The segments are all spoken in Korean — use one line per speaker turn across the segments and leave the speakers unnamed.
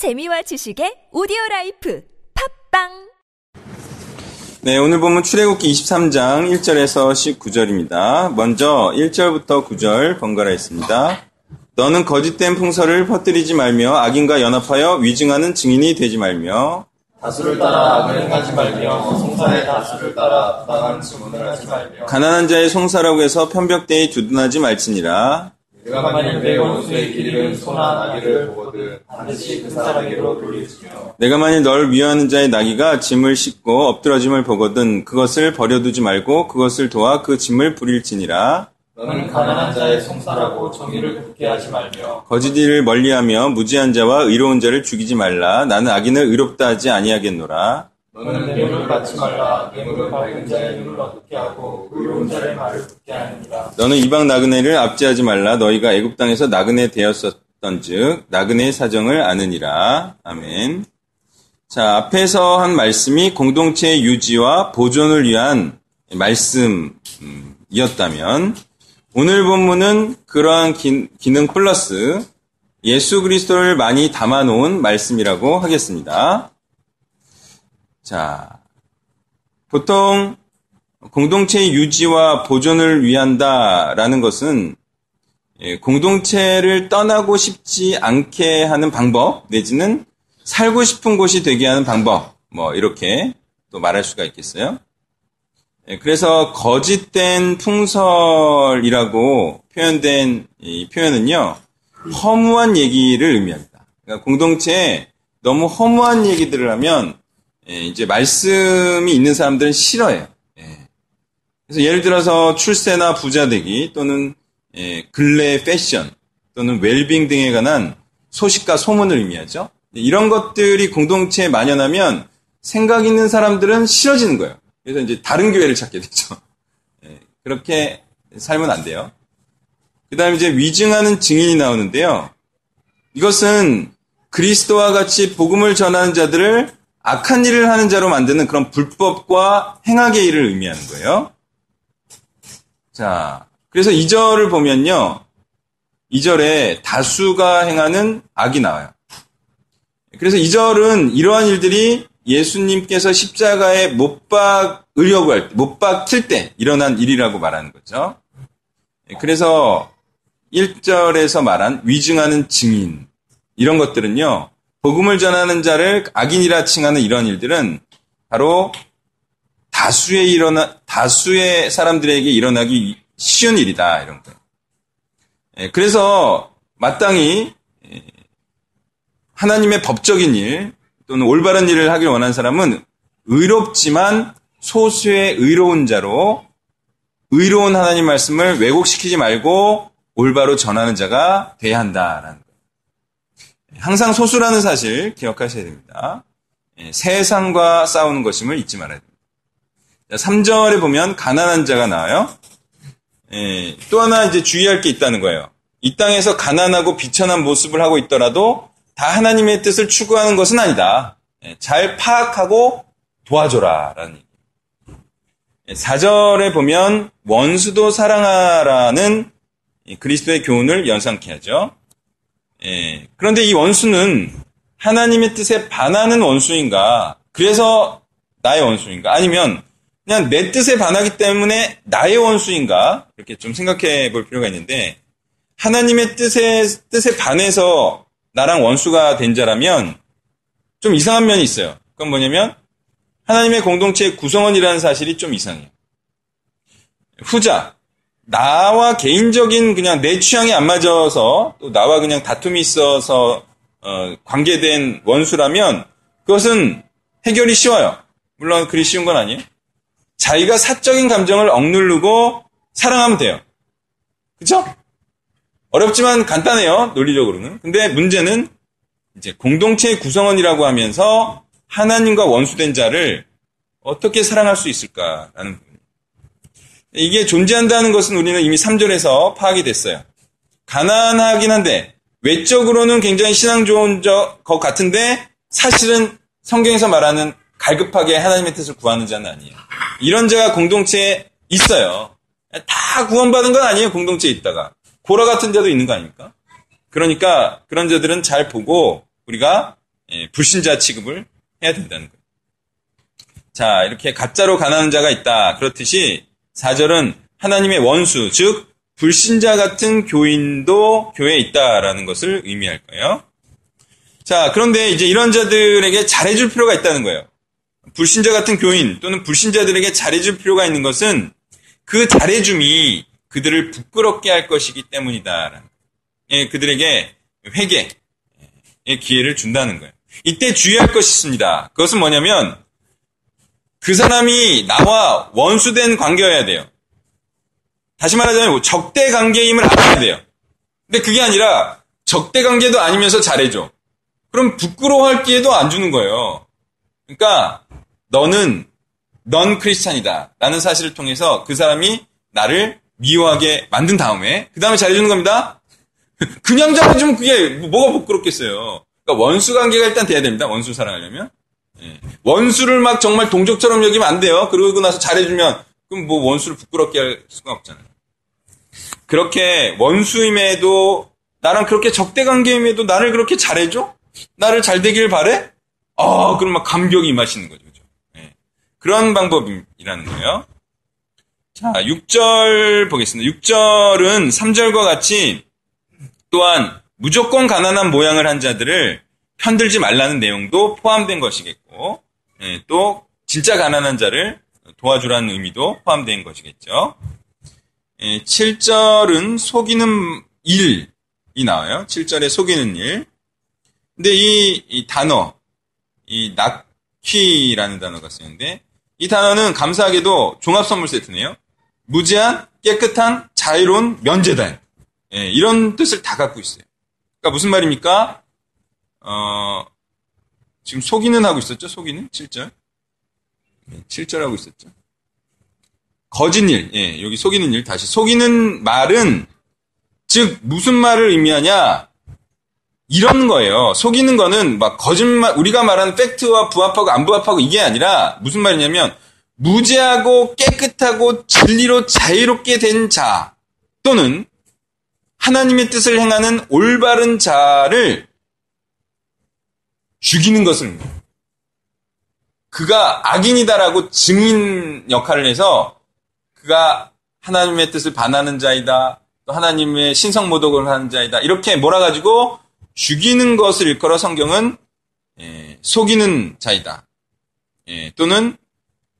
재미와 지식의 오디오 life 팟빵
네, 오늘 본문 출애굽기 23장 1절에서 19절입니다. 먼저 1절부터 9절 번갈아 읽습니다. 너는 거짓된 풍설을 퍼뜨리지 말며 악인과 연합하여 위증하는 증인이 되지 말며
다수를 따라 악을 행하지 말며 송사의 다수를 따라 부당한 증언을 하지 말며
가난한 자의 송사라고 해서 편벽되이 두둔하지 말지니라.
내가 만일 내 원수의 길을 소나 나귀를 보거든 반드시 그 사람에게로 돌리지며
내가 만일 널 위하는 자의 나귀가 짐을 싣고 엎드러짐을 보거든 그것을 버려두지 말고 그것을 도와 그 짐을 부릴지니라.
너는 가난한 자의 송사라고 정의를 굳게 하지 말며
거짓 일을 멀리하며 무지한 자와 의로운 자를 죽이지 말라. 나는 악인을 의롭다 하지 아니하겠노라.
너는 뇌물을 받지 말라 뇌물을 받은 자의 눈을 어둡게 하고 의로운 자의 말을 듣게 하느니라
너는 이방 나그네를 압제하지 말라. 너희가 애굽 땅에서 나그네 되었었던즉 나그네의 사정을 아느니라. 아멘. 자 앞에서 한 말씀이 공동체 유지와 보존을 위한 말씀이었다면 오늘 본문은 그러한 기, 기능 플러스 예수 그리스도를 많이 담아놓은 말씀이라고 하겠습니다. 자, 보통 공동체 유지와 보존을 위한다라는 것은 예, 공동체를 떠나고 싶지 않게 하는 방법 내지는 살고 싶은 곳이 되게 하는 방법 뭐 이렇게 또 말할 수가 있겠어요. 예, 그래서 거짓된 풍설이라고 표현된 이 표현은요 허무한 얘기를 의미합니다. 그러니까 공동체에 너무 허무한 얘기들을 하면 예, 이제 말씀이 있는 사람들은 싫어해요. 예. 그래서 예를 들어서 출세나 부자 되기 또는 예, 근래 패션 또는 웰빙 등에 관한 소식과 소문을 의미하죠. 이런 것들이 공동체에 만연하면 생각 있는 사람들은 싫어지는 거예요. 그래서 이제 다른 교회를 찾게 되죠. 예, 그렇게 살면 안 돼요. 그 다음에 이제 위증하는 증인이 나오는데요. 이것은 그리스도와 같이 복음을 전하는 자들을 악한 일을 하는 자로 만드는 그런 불법과 행악의 일을 의미하는 거예요. 자, 그래서 2절을 보면요. 2절에 다수가 행하는 악이 나와요. 그래서 2절은 이러한 일들이 예수님께서 십자가에 못 박으려고 할 때, 못 박힐 때 일어난 일이라고 말하는 거죠. 그래서 1절에서 말한 위증하는 증인, 이런 것들은요, 복음을 전하는 자를 악인이라 칭하는 이런 일들은 바로 다수의 일어나, 다수의 사람들에게 일어나기 쉬운 일이다, 이런 거예요. 예, 그래서 마땅히 예, 하나님의 법적인 일 또는 올바른 일을 하길 원하는 사람은 의롭지만 소수의 의로운 자로 의로운 하나님 말씀을 왜곡시키지 말고 올바로 전하는 자가 돼야 한다라는. 항상 소수라는 사실 기억하셔야 됩니다. 예, 세상과 싸우는 것임을 잊지 말아야 됩니다. 3절에 보면 가난한 자가 나와요. 예, 또 하나 이제 주의할 게 있다는 거예요. 이 땅에서 가난하고 비천한 모습을 하고 있더라도 다 하나님의 뜻을 추구하는 것은 아니다. 예, 잘 파악하고 도와줘라. 라는 얘기. 4절에 보면 원수도 사랑하라는 그리스도의 교훈을 연상케 하죠. 예, 그런데 이 원수는 하나님의 뜻에 반하는 원수인가? 그래서 나의 원수인가? 아니면 그냥 내 뜻에 반하기 때문에 나의 원수인가? 이렇게 좀 생각해 볼 필요가 있는데 하나님의 뜻에 뜻에 반해서 나랑 원수가 된 자라면 좀 이상한 면이 있어요. 그건 뭐냐면 하나님의 공동체의 구성원이라는 사실이 좀 이상해요. 후자 나와 개인적인 그냥 내 취향이 안 맞아서 또 나와 그냥 다툼이 있어서 어, 관계된 원수라면 그것은 해결이 쉬워요. 물론 그리 쉬운 건 아니에요. 자기가 사적인 감정을 억누르고 사랑하면 돼요. 그쵸? 어렵지만 간단해요. 논리적으로는. 근데 문제는 이제 공동체의 구성원이라고 하면서 하나님과 원수된 자를 어떻게 사랑할 수 있을까라는 부분. 이게 존재한다는 것은 우리는 이미 3절에서 파악이 됐어요. 가난하긴 한데 외적으로는 굉장히 신앙 좋은 것 같은데 사실은 성경에서 말하는 갈급하게 하나님의 뜻을 구하는 자는 아니에요. 이런 자가 공동체에 있어요. 다 구원받은 건 아니에요. 공동체에 있다가. 고라 같은 자도 있는 거 아닙니까? 그러니까 그런 자들은 잘 보고 우리가 예, 불신자 취급을 해야 된다는 거예요. 자, 이렇게 가짜로 가난한 자가 있다. 그렇듯이 4절은 하나님의 원수, 즉 불신자 같은 교인도 교회에 있다라는 것을 의미할 거예요. 자, 그런데 이제 이런 자들에게 잘해줄 필요가 있다는 거예요. 불신자 같은 교인 또는 불신자들에게 잘해줄 필요가 있는 것은 그 잘해줌이 그들을 부끄럽게 할 것이기 때문이다. 예, 그들에게 회개의 기회를 준다는 거예요. 이때 주의할 것이 있습니다. 그것은 뭐냐면 그 사람이 나와 원수된 관계여야 돼요. 다시 말하자면 적대 관계임을 알아야 돼요. 근데 그게 아니라 적대 관계도 아니면서 잘해줘. 그럼 부끄러워할 기회도 안 주는 거예요. 그러니까 너는 넌 크리스찬이다 라는 사실을 통해서 그 사람이 나를 미워하게 만든 다음에 그 다음에 잘해주는 겁니다. 그냥 잘해주면 그게 뭐가 부끄럽겠어요. 그러니까 원수 관계가 일단 돼야 됩니다. 원수 사랑하려면. 예. 원수를 막 정말 동족처럼 여기면 안 돼요. 그러고 나서 잘해주면 그럼 뭐 원수를 부끄럽게 할 수가 없잖아요. 그렇게 원수임에도 나랑 그렇게 적대 관계임에도 나를 그렇게 잘해줘? 나를 잘 되길 바래? 아, 그럼 막 감격이 임하시는 거죠. 그죠? 예. 그런 방법이라는 거예요. 자, 6절 보겠습니다. 6절은 3절과 같이 또한 무조건 가난한 모양을 한 자들을 편들지 말라는 내용도 포함된 것이겠고, 예, 또 진짜 가난한 자를 도와주라는 의미도 포함된 것이겠죠. 예, 7절은 속이는 일이 나와요. 7절에 속이는 일. 근데 이, 이 단어, 이 낙휘라는 단어가 쓰이는데, 이 단어는 감사하게도 종합선물 세트네요. 무제한, 깨끗한, 자유로운 면제단. 예, 이런 뜻을 다 갖고 있어요. 그러니까 무슨 말입니까? 어, 지금 속이는 하고 있었죠? 속이는? 7절. 7절 하고 있었죠. 거짓 일, 예, 여기 속이는 일, 다시. 속이는 말은, 즉, 무슨 말을 의미하냐? 이런 거예요. 속이는 거는 막 거짓말, 우리가 말하는 팩트와 부합하고 안 부합하고 이게 아니라, 무슨 말이냐면, 무죄하고 깨끗하고 진리로 자유롭게 된 자, 또는 하나님의 뜻을 행하는 올바른 자를 죽이는 의미해요. 그가 악인이다라고 증인 역할을 해서 그가 하나님의 뜻을 반하는 자이다. 또 하나님의 신성 모독을 하는 자이다. 이렇게 몰아가지고 죽이는 것을 일컬어 성경은 예, 속이는 자이다. 예, 또는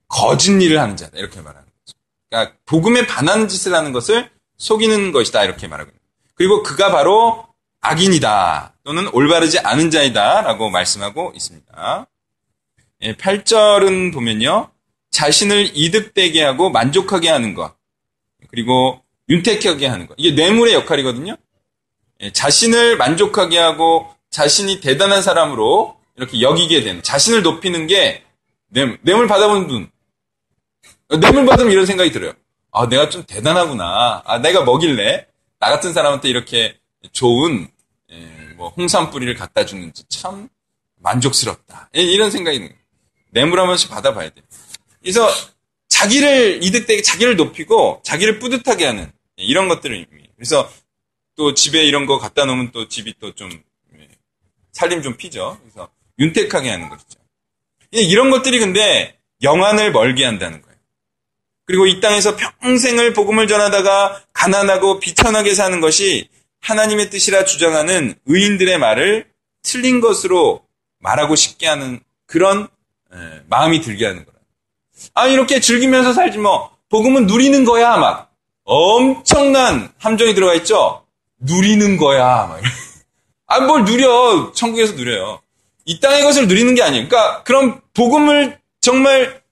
거짓 일을 하는 자다. 이렇게 말하는 거죠. 그러니까 복음에 반하는 짓을 하는 것을 속이는 것이다. 이렇게 말하고 있습니다. 그리고 그가 바로 악인이다. 또는 올바르지 않은 자이다. 라고 말씀하고 있습니다. 예, 8절은 보면요. 자신을 이득되게 하고 만족하게 하는 것. 그리고 윤택하게 하는 것. 이게 뇌물의 역할이거든요. 예, 자신을 만족하게 하고 자신이 대단한 사람으로 이렇게 여기게 되는, 자신을 높이는 게 뇌물, 뇌물 받아본 분. 뇌물 받으면 이런 생각이 들어요. 아, 내가 좀 대단하구나. 아, 내가 먹일래? 나 같은 사람한테 이렇게 좋은, 예, 뭐, 홍삼 뿌리를 갖다 주는지 참 만족스럽다. 예, 이런 생각이. 뇌물 한 번씩 받아봐야 돼요. 그래서 자기를 이득되게, 자기를 높이고, 자기를 뿌듯하게 하는, 예, 이런 것들을 의미해요. 그래서 또 집에 이런 거 갖다 놓으면 또 집이 또 좀, 예, 살림 좀 피죠. 그래서 윤택하게 하는 것이죠. 예, 이런 것들이 근데 영안을 멀게 한다는 거예요. 그리고 이 땅에서 평생을 복음을 전하다가 가난하고 비천하게 사는 것이 하나님의 뜻이라 주장하는 의인들의 말을 틀린 것으로 말하고 싶게 하는 그런 마음이 들게 하는 거라. 아 이렇게 즐기면서 살지 뭐 복음은 누리는 거야 막 엄청난 함정이 들어가 있죠. 누리는 거야. 아뭘 누려 천국에서 누려요. 이 땅의 것을 누리는 게 아니에요. 그러니까 그럼 복음을 정말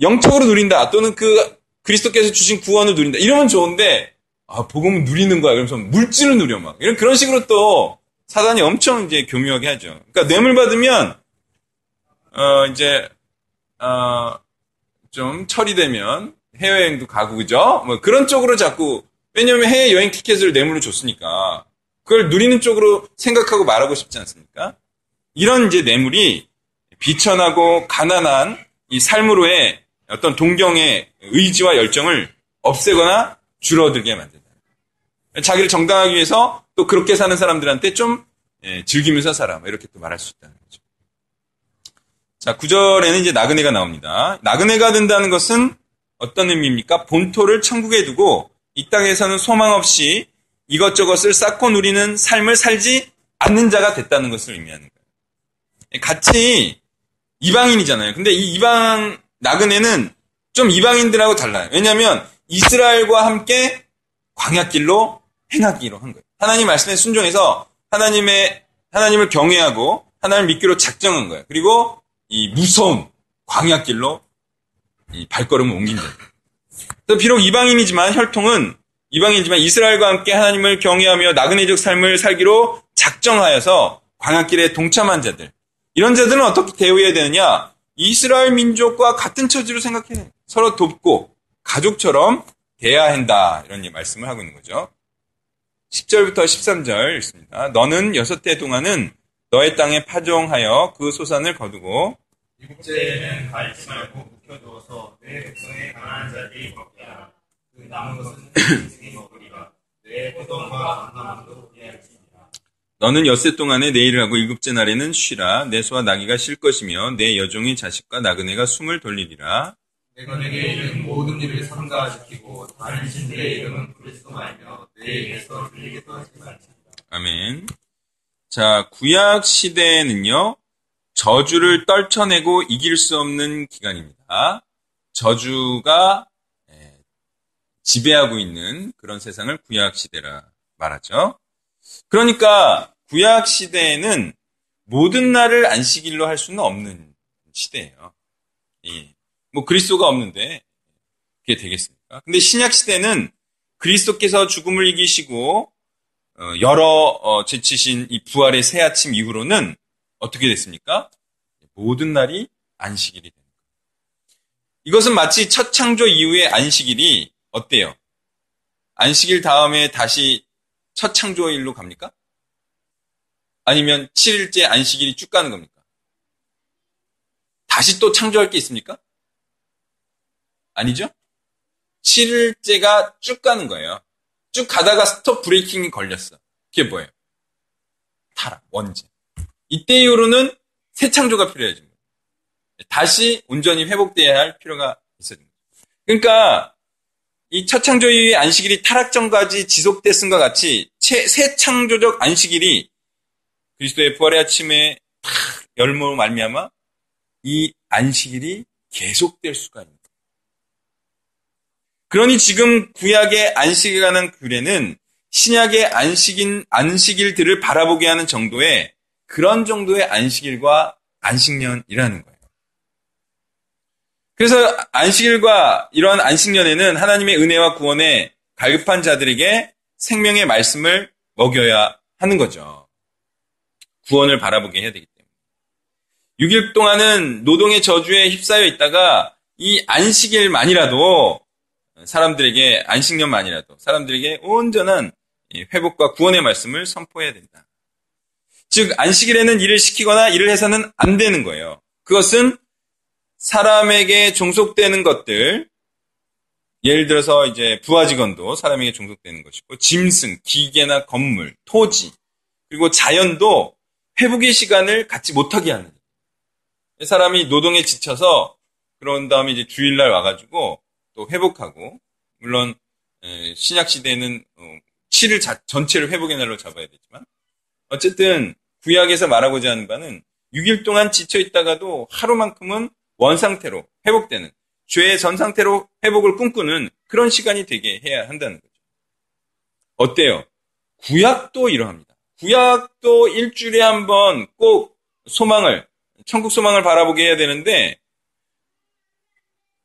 영적으로 누린다 또는 그 그리스도께서 주신 구원을 누린다 이러면 좋은데 아 복음을 누리는 거야. 그러면서 물질을 누려 막 이런 그런 식으로 또 사단이 엄청 이제 교묘하게 하죠. 그러니까 뇌물 받으면 어 이제 어좀 처리되면 해외여행도 가고 그죠? 뭐 그런 쪽으로 자꾸 왜냐하면 해외 여행 티켓을 뇌물로 줬으니까 그걸 누리는 쪽으로 생각하고 말하고 싶지 않습니까? 이런 이제 뇌물이 비천하고 가난한 이 삶으로의 어떤 동경의 의지와 열정을 없애거나 줄어들게 만든다. 자기를 정당하기 위해서 또 그렇게 사는 사람들한테 좀 예, 즐기면서 살아. 뭐 이렇게 또 말할 수 있다는 거죠. 자, 9절에는 이제 나그네가 나옵니다. 나그네가 된다는 것은 어떤 의미입니까? 본토를 천국에 두고 이 땅에서는 소망 없이 이것저것을 쌓고 누리는 삶을 살지 않는 자가 됐다는 것을 의미하는 거예요. 예, 같이 이방인이잖아요. 근데 이 이방 나그네는 좀 이방인들하고 달라요. 왜냐하면 이스라엘과 함께 광야길로 행하기로 한 거예요. 하나님 말씀에 순종해서 하나님의 하나님을 경외하고 하나님을 믿기로 작정한 거예요. 그리고 이 무서운 광야길로 이 발걸음을 옮긴 자예요. 비록 이방인이지만 혈통은 이방인이지만 이스라엘과 함께 하나님을 경외하며 나그네적 삶을 살기로 작정하여서 광야길에 동참한 자들. 이런 자들은 어떻게 대우해야 되느냐? 이스라엘 민족과 같은 처지로 생각해. 서로 돕고 가족처럼 대해야 한다. 이런 말씀을 하고 있는 거죠. 10절부터 13절 있습니다. 너는 여섯 해 동안은 너의 땅에 파종하여 그 소산을 거두고
이국제에는 갈지 말고 묵혀두어서 내 백성의 가난한 자들이 먹게 하라. 그 남은 것은 짐승이 먹으리라. 내 포도원과 감나무도 피할지니라.
너는 엿새 동안에 내 일을 하고 일곱째 날에는 쉬라. 내 소와 나귀가 쉴 것이며 내 여종의 자식과 나그네가 숨을 돌리리라.
내가 내게 이른 모든 일을 삼가지키고 다른 신들의 이름은 부르지도 말며 내 입에서 들리게도 하지 말지니라.
아멘. 자, 구약 시대에는요, 저주를 떨쳐내고 이길 수 없는 기간입니다. 저주가 예, 지배하고 있는 그런 세상을 구약 시대라 말하죠. 그러니까 구약 시대에는 모든 날을 안식일로 할 수는 없는 시대예요. 예. 뭐 그리스도가 없는데 그게 되겠습니까? 근데 신약 시대는 그리스도께서 죽음을 이기시고 어, 여러 어, 제치신 이 부활의 새 아침 이후로는 어떻게 됐습니까? 모든 날이 안식일이 거예요. 이것은 마치 첫 창조 이후의 안식일이 어때요? 안식일 다음에 다시 첫 창조일로 갑니까? 아니면 7일째 안식일이 쭉 가는 겁니까? 다시 또 창조할 게 있습니까? 아니죠? 7일째가 쭉 가는 거예요. 쭉 가다가 스톱 브레이킹이 걸렸어. 그게 뭐예요? 타락, 원죄. 이때 이후로는 새 창조가 필요해진 거예요. 다시 온전히 회복돼야 할 필요가 거예요. 그러니까 이 첫 창조 이후의 안식일이 타락 전까지 지속됐은 것 같이 새 창조적 안식일이 그리스도의 부활의 아침에 탁 열무로 말미암아 이 안식일이 계속될 수가 있는 거예요. 그러니 지금 구약의 안식에 관한 글에는 신약의 안식인 안식일들을 바라보게 하는 정도의 그런 정도의 안식일과 안식년이라는 거예요. 그래서 안식일과 이러한 안식년에는 하나님의 은혜와 구원에 갈급한 자들에게 생명의 말씀을 먹여야 하는 거죠. 구원을 바라보게 해야 되기 때문에. 6일 동안은 노동의 저주에 휩싸여 있다가 이 안식일만이라도 사람들에게 안식년만이라도 사람들에게 온전한 회복과 구원의 말씀을 선포해야 된다. 즉 안식일에는 일을 시키거나 일을 해서는 안 되는 거예요. 그것은 사람에게 종속되는 것들 예를 들어서 이제 부하 직원도 사람에게 종속되는 것이고 짐승, 기계나 건물, 토지 그리고 자연도 회복의 시간을 갖지 못하게 하는 사람이 노동에 지쳐서 그런 다음에 이제 주일날 와가지고 또 회복하고 물론 신약 시대에는 7일 어, 전체를 회복의 날로 잡아야 되지만 어쨌든 구약에서 말하고자 하는 바는 6일 동안 지쳐 있다가도 하루만큼은 원 상태로 회복되는 죄의 전 상태로 회복을 꿈꾸는 그런 시간이 되게 해야 한다는 거죠. 어때요? 구약도 이러합니다. 구약도 일주일에 한 번 꼭 소망을 천국 소망을 바라보게 해야 되는데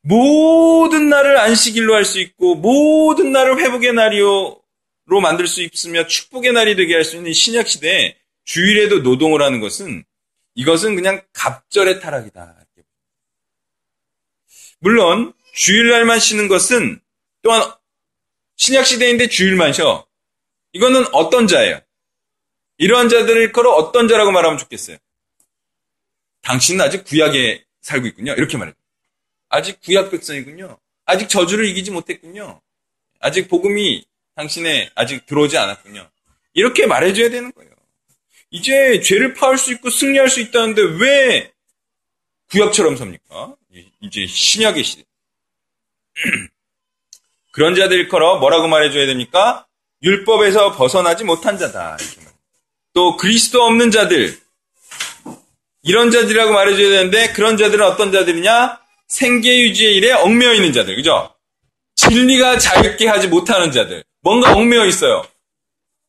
모든 날을 안식일로 할 수 있고 모든 날을 회복의 날이로 만들 수 있으며 축복의 날이 되게 할 수 있는 신약 시대에 주일에도 노동을 하는 것은 이것은 그냥 갑절의 타락이다. 물론 주일날만 쉬는 것은 또한 신약 시대인데 주일만 쉬어. 이거는 어떤 자예요? 이러한 자들을 걸어 어떤 자라고 말하면 좋겠어요? 당신은 아직 구약에 살고 있군요. 이렇게 말해요. 아직 구약 백성이군요. 아직 저주를 이기지 못했군요. 아직 복음이 당신의 아직 들어오지 않았군요. 이렇게 말해줘야 되는 거예요. 이제 죄를 파할 수 있고 승리할 수 있다는데 왜 구약처럼 삽니까? 이제 신약의 시대. 그런 자들 걸어 뭐라고 말해줘야 됩니까? 율법에서 벗어나지 못한 자다. 또 그리스도 없는 자들, 이런 자들이라고 말해줘야 되는데 그런 자들은 어떤 자들이냐? 생계 유지의 일에 얽매여 있는 자들, 그죠? 진리가 자유있게 하지 못하는 자들, 뭔가 얽매여 있어요.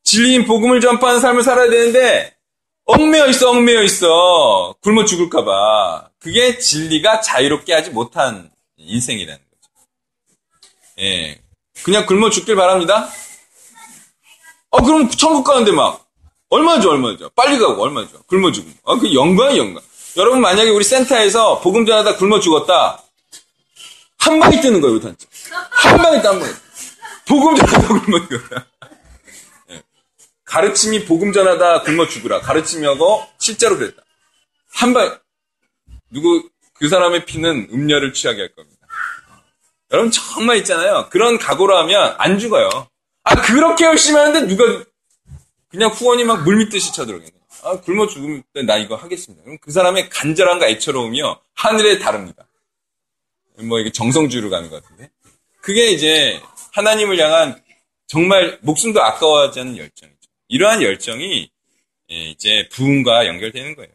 진리인 복음을 전파하는 삶을 살아야 되는데 얽매여 있어, 얽매여 있어. 굶어 죽을까봐. 그게 진리가 자유롭게 하지 못한 인생이라는 거죠. 예. 그냥 굶어 죽길 바랍니다. 어, 그럼 천국 가는데 막, 얼마 죠, 얼마 죠? 빨리 가고, 얼마 죠? 굶어 죽음. 어, 그 영광이 영광. 여러분, 만약에 우리 센터에서 복음 전하다 굶어 죽었다, 한 방에 뜨는 거예요, 단체. 한 방에 딴 방에. 복음 전하다 굶어 죽었다. 예. 가르침이 복음 전하다 굶어 죽으라. 가르침이 하고, 실제로 그랬다. 한 방, 누구, 그 사람의 피는 음료를 취하게 할 겁니다. 여러분 정말 있잖아요. 그런 각오로 하면 안 죽어요. 아 그렇게 열심히 하는데 누가 그냥 후원이 막 물밑듯이 쳐들어오겠네. 아 굶어 죽으면 나 이거 하겠습니다. 그럼 그 사람의 간절함과 애처로움이요 하늘에 다릅니다. 뭐 이게 정성주의로 가는 것 같은데 그게 이제 하나님을 향한 정말 목숨도 아까워하지 않는 열정이죠. 이러한 열정이 예, 이제 부흥과 연결되는 거예요.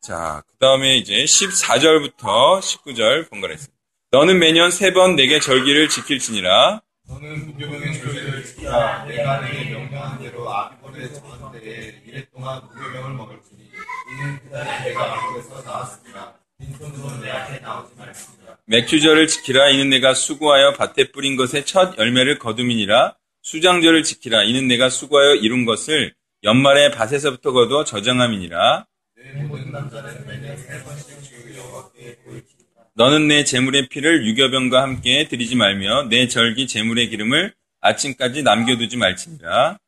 자, 그 다음에 이제 14절부터 19절 번갈아 했습니다. 너는 매년 세 번 내게 절기를 지킬지니라.
너는 무교병의 절기를 지키라. 내가 내게 명령한 대로 아비벌에 정한 때에 이래 동안 무교병을 먹을지니 이는 그날에 내가 아비에서 나왔습니다.
맥주절을 지키라. 이는 내가 수고하여 밭에 뿌린 것의 첫 열매를 거둠이니라. 수장절을 지키라. 이는 내가 수고하여 이룬 것을 연말에 밭에서부터 거두어 저장함이니라.
내
너는 내 재물의 피를 유교병과 함께 드리지 말며 내 절기 재물의 기름을 아침까지 남겨두지 말지니라.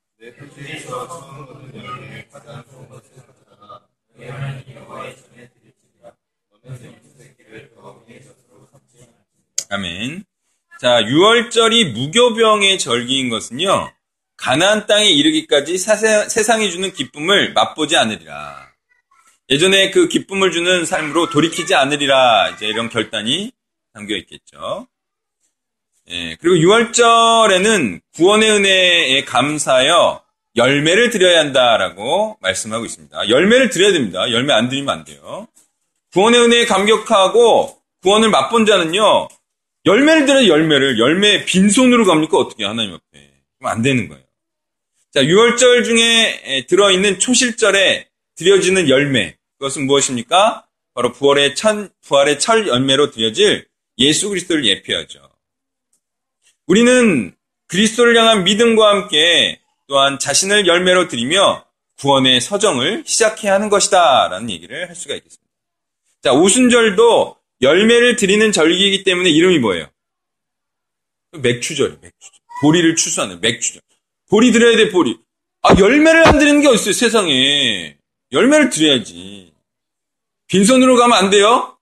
아멘. 자, 6월절이 무교병의 절기인 것은요. 가나안 땅에 이르기까지 사세- 세상이 주는 기쁨을 맛보지 않으리라. 예전에 그 기쁨을 주는 삶으로 돌이키지 않으리라 이제 이런 결단이 담겨 있겠죠. 예, 그리고 6월절에는 구원의 은혜에 감사하여 열매를 드려야 한다라고 말씀하고 있습니다. 열매를 드려야 됩니다. 열매 안 드리면 안 돼요. 구원의 은혜에 감격하고 구원을 맛본 자는요, 열매를 드려야 열매를, 열매 빈손으로 갑니까? 어떻게 하나님 앞에. 그럼 안 되는 거예요. 자, 6월절 중에 들어있는 초실절에 드려지는 열매. 그것은 무엇입니까? 바로 부활의 천, 부활의 철 열매로 드려질 예수 그리스도를 예표하죠. 우리는 그리스도를 향한 믿음과 함께 또한 자신을 열매로 드리며 구원의 서정을 시작해야 하는 것이다. 라는 얘기를 할 수가 있겠습니다. 자, 오순절도 열매를 드리는 절기이기 때문에 이름이 뭐예요? 맥주절, 맥주절. 보리를 추수하는 맥주절. 보리 드려야 돼, 보리. 아, 열매를 안 드리는 게 어딨어요, 세상에. 열매를 드려야지. 빈손으로 가면 안 돼요?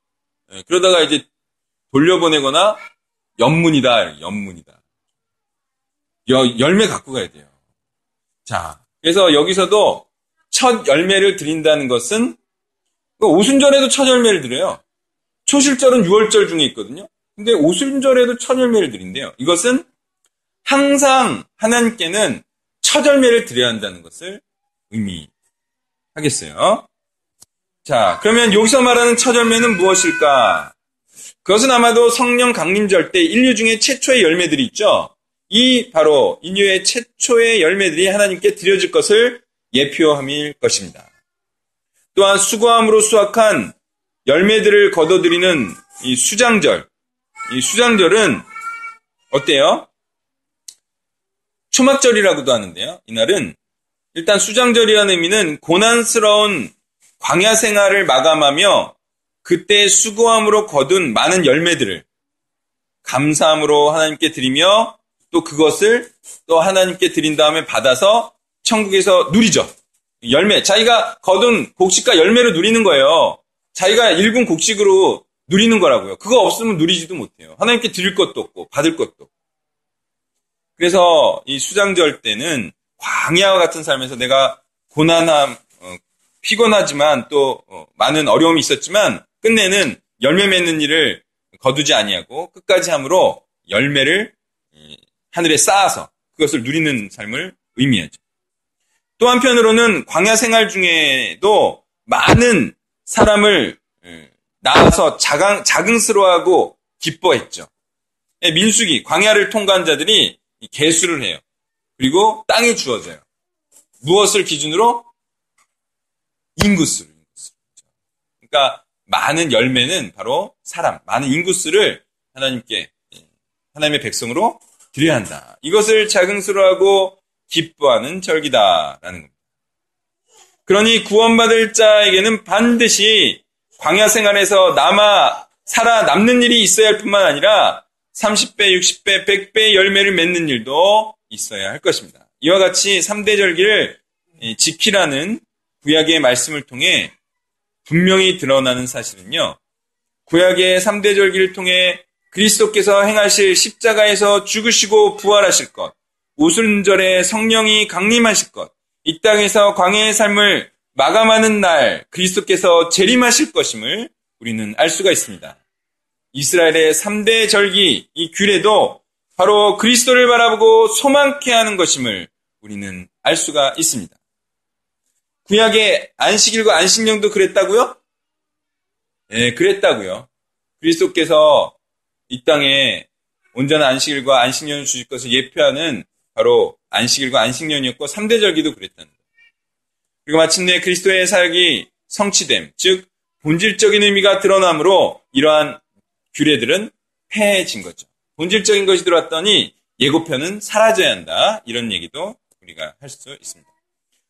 예, 그러다가 이제 돌려보내거나 연문이다, 연문이다. 여- 열매 갖고 가야 돼요. 자, 그래서 여기서도 첫 열매를 드린다는 것은 그 오순절에도 첫 열매를 드려요. 초실절은 6월절 중에 있거든요. 근데 오순절에도 첫 열매를 드린대요. 이것은 항상 하나님께는 첫 열매를 드려야 한다는 것을 의미 하겠어요. 자, 그러면 여기서 말하는 첫 열매는 무엇일까? 그것은 아마도 성령 강림절 때 인류 중에 최초의 열매들이 있죠. 이 바로 인류의 최초의 열매들이 하나님께 드려질 것을 예표함일 것입니다. 또한 수고함으로 수확한 열매들을 거둬들이는 이 수장절. 이 수장절은 어때요? 초막절이라고도 하는데요. 이날은 일단 수장절이라는 의미는 고난스러운 광야 생활을 마감하며 그때 수고함으로 거둔 많은 열매들을 감사함으로 하나님께 드리며 또 그것을 또 하나님께 드린 다음에 받아서 천국에서 누리죠. 열매. 자기가 거둔 곡식과 열매를 누리는 거예요. 자기가 일군 곡식으로 누리는 거라고요. 그거 없으면 누리지도 못해요. 하나님께 드릴 것도 없고 받을 것도. 그래서 이 수장절 때는 광야와 같은 삶에서 내가 고난함, 어, 피곤하지만 또 어, 많은 어려움이 있었지만 끝내는 열매 맺는 일을 거두지 아니하고 끝까지 함으로 열매를 하늘에 쌓아서 그것을 누리는 삶을 의미하죠. 또 한편으로는 광야 생활 중에도 많은 사람을 낳아서 자강, 자긍스러워하고 기뻐했죠. 예, 민수기, 광야를 통과한 자들이 개수를 해요. 그리고 땅이 주어져요. 무엇을 기준으로? 인구수를. 그러니까 많은 열매는 바로 사람, 많은 인구수를 하나님께, 예, 하나님의 백성으로 드려야 한다. 이것을 자긍스러워하고 기뻐하는 절기다라는 겁니다. 그러니 구원받을 자에게는 반드시 광야 생활에서 남아 살아남는 일이 있어야 할 뿐만 아니라 30배, 60배, 100배 열매를 맺는 일도 있어야 할 것입니다. 이와 같이 3대 절기를 지키라는 구약의 말씀을 통해 분명히 드러나는 사실은요. 구약의 3대 절기를 통해 그리스도께서 행하실 십자가에서 죽으시고 부활하실 것, 오순절에 성령이 강림하실 것, 이 땅에서 광야의 삶을 마감하는 날 그리스도께서 재림하실 것임을 우리는 알 수가 있습니다. 이스라엘의 3대 절기, 이 규례도 바로 그리스도를 바라보고 소망케 하는 것임을 우리는 알 수가 있습니다. 구약의 안식일과 안식령도 그랬다고요? 예, 그랬다고요. 그리스도께서 이 땅에 온전한 안식일과 안식년을 주실 것을 예표하는 바로 안식일과 안식년이었고 3대 절기도 그랬다는 거예요. 그리고 마침내 그리스도의 사역이 성취됨, 즉 본질적인 의미가 드러남으로 이러한 규례들은 폐해진 거죠. 본질적인 것이 들어왔더니 예고편은 사라져야 한다. 이런 얘기도 우리가 할 수 있습니다.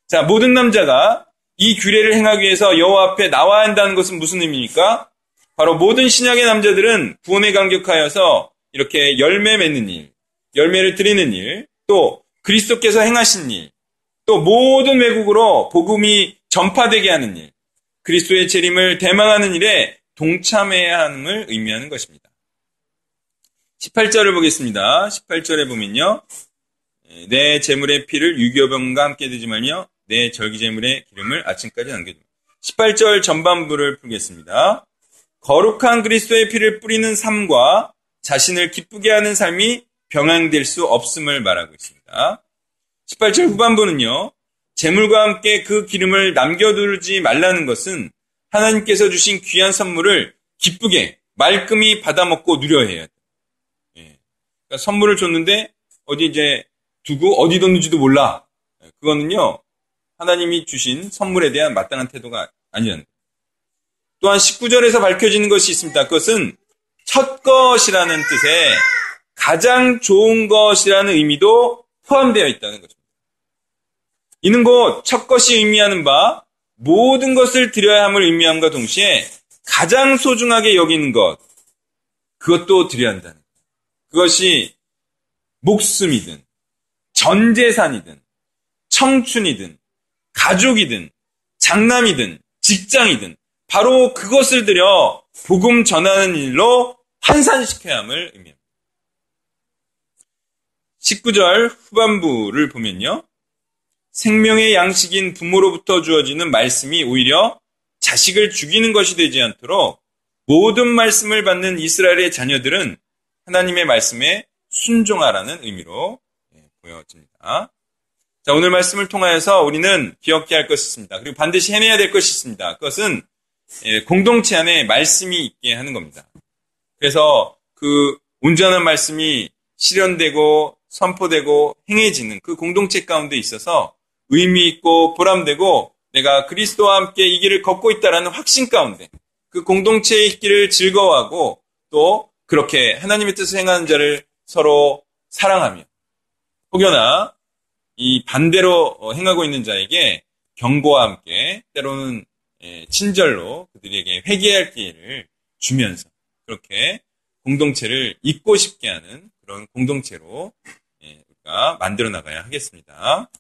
자, 모든 남자가 이 규례를 행하기 위해서 여호와 앞에 나와야 한다는 것은 무슨 의미입니까? 바로 모든 신약의 남자들은 구원에 감격하여서 이렇게 열매 맺는 일, 열매를 드리는 일, 또 그리스도께서 행하신 일, 또 모든 외국으로 복음이 전파되게 하는 일, 그리스도의 재림을 대망하는 일에 동참해야 함을 의미하는 것입니다. 18절을 보겠습니다. 18절에 보면요. 내 재물의 피를 유교병과 함께 드지 말며 내 절기재물의 기름을 아침까지 남겨두다 18절 전반부를 풀겠습니다. 거룩한 그리스도의 피를 뿌리는 삶과 자신을 기쁘게 하는 삶이 병행될 수 없음을 말하고 있습니다. 18절 후반부는요. 재물과 함께 그 기름을 남겨두지 말라는 것은 하나님께서 주신 귀한 선물을 기쁘게 말끔히 받아먹고 누려야 해요. 예. 그러니까 선물을 줬는데 어디 이제 두고 어디 뒀는지도 몰라. 예, 그거는요. 하나님이 주신 선물에 대한 마땅한 태도가 아니라는 또한 19절에서 밝혀지는 것이 있습니다. 그것은 첫 것이라는 뜻에 가장 좋은 것이라는 의미도 포함되어 있다는 것입니다. 이는 곧 첫 것이 의미하는 바 모든 것을 드려야 함을 의미함과 동시에 가장 소중하게 여기는 것, 그것도 드려야 한다는 것. 그것이 목숨이든, 전 재산이든, 청춘이든, 가족이든, 장남이든, 직장이든, 바로 그것을 들여 복음 전하는 일로 환산시켜야 함을 의미합니다. 19절 후반부를 보면요. 생명의 양식인 부모로부터 주어지는 말씀이 오히려 자식을 죽이는 것이 되지 않도록 모든 말씀을 받는 이스라엘의 자녀들은 하나님의 말씀에 순종하라는 의미로 예, 보여집니다. 자, 오늘 말씀을 통하여서 우리는 기억해야 할 것이 있습니다. 그리고 반드시 해내야 될 것이 있습니다. 그것은 예, 공동체 안에 말씀이 있게 하는 겁니다. 그래서 그 온전한 말씀이 실현되고 선포되고 행해지는 그 공동체 가운데 있어서 의미 있고 보람되고 내가 그리스도와 함께 이 길을 걷고 있다라는 확신 가운데 그 공동체의 길을 즐거워하고 또 그렇게 하나님의 뜻을 행하는 자를 서로 사랑하며 혹여나 이 반대로 행하고 있는 자에게 경고와 함께 때로는 예, 친절로 그들에게 회개할 기회를 주면서 그렇게 공동체를 잊고 싶게 하는 그런 공동체로 예, 우리가 만들어 나가야 하겠습니다.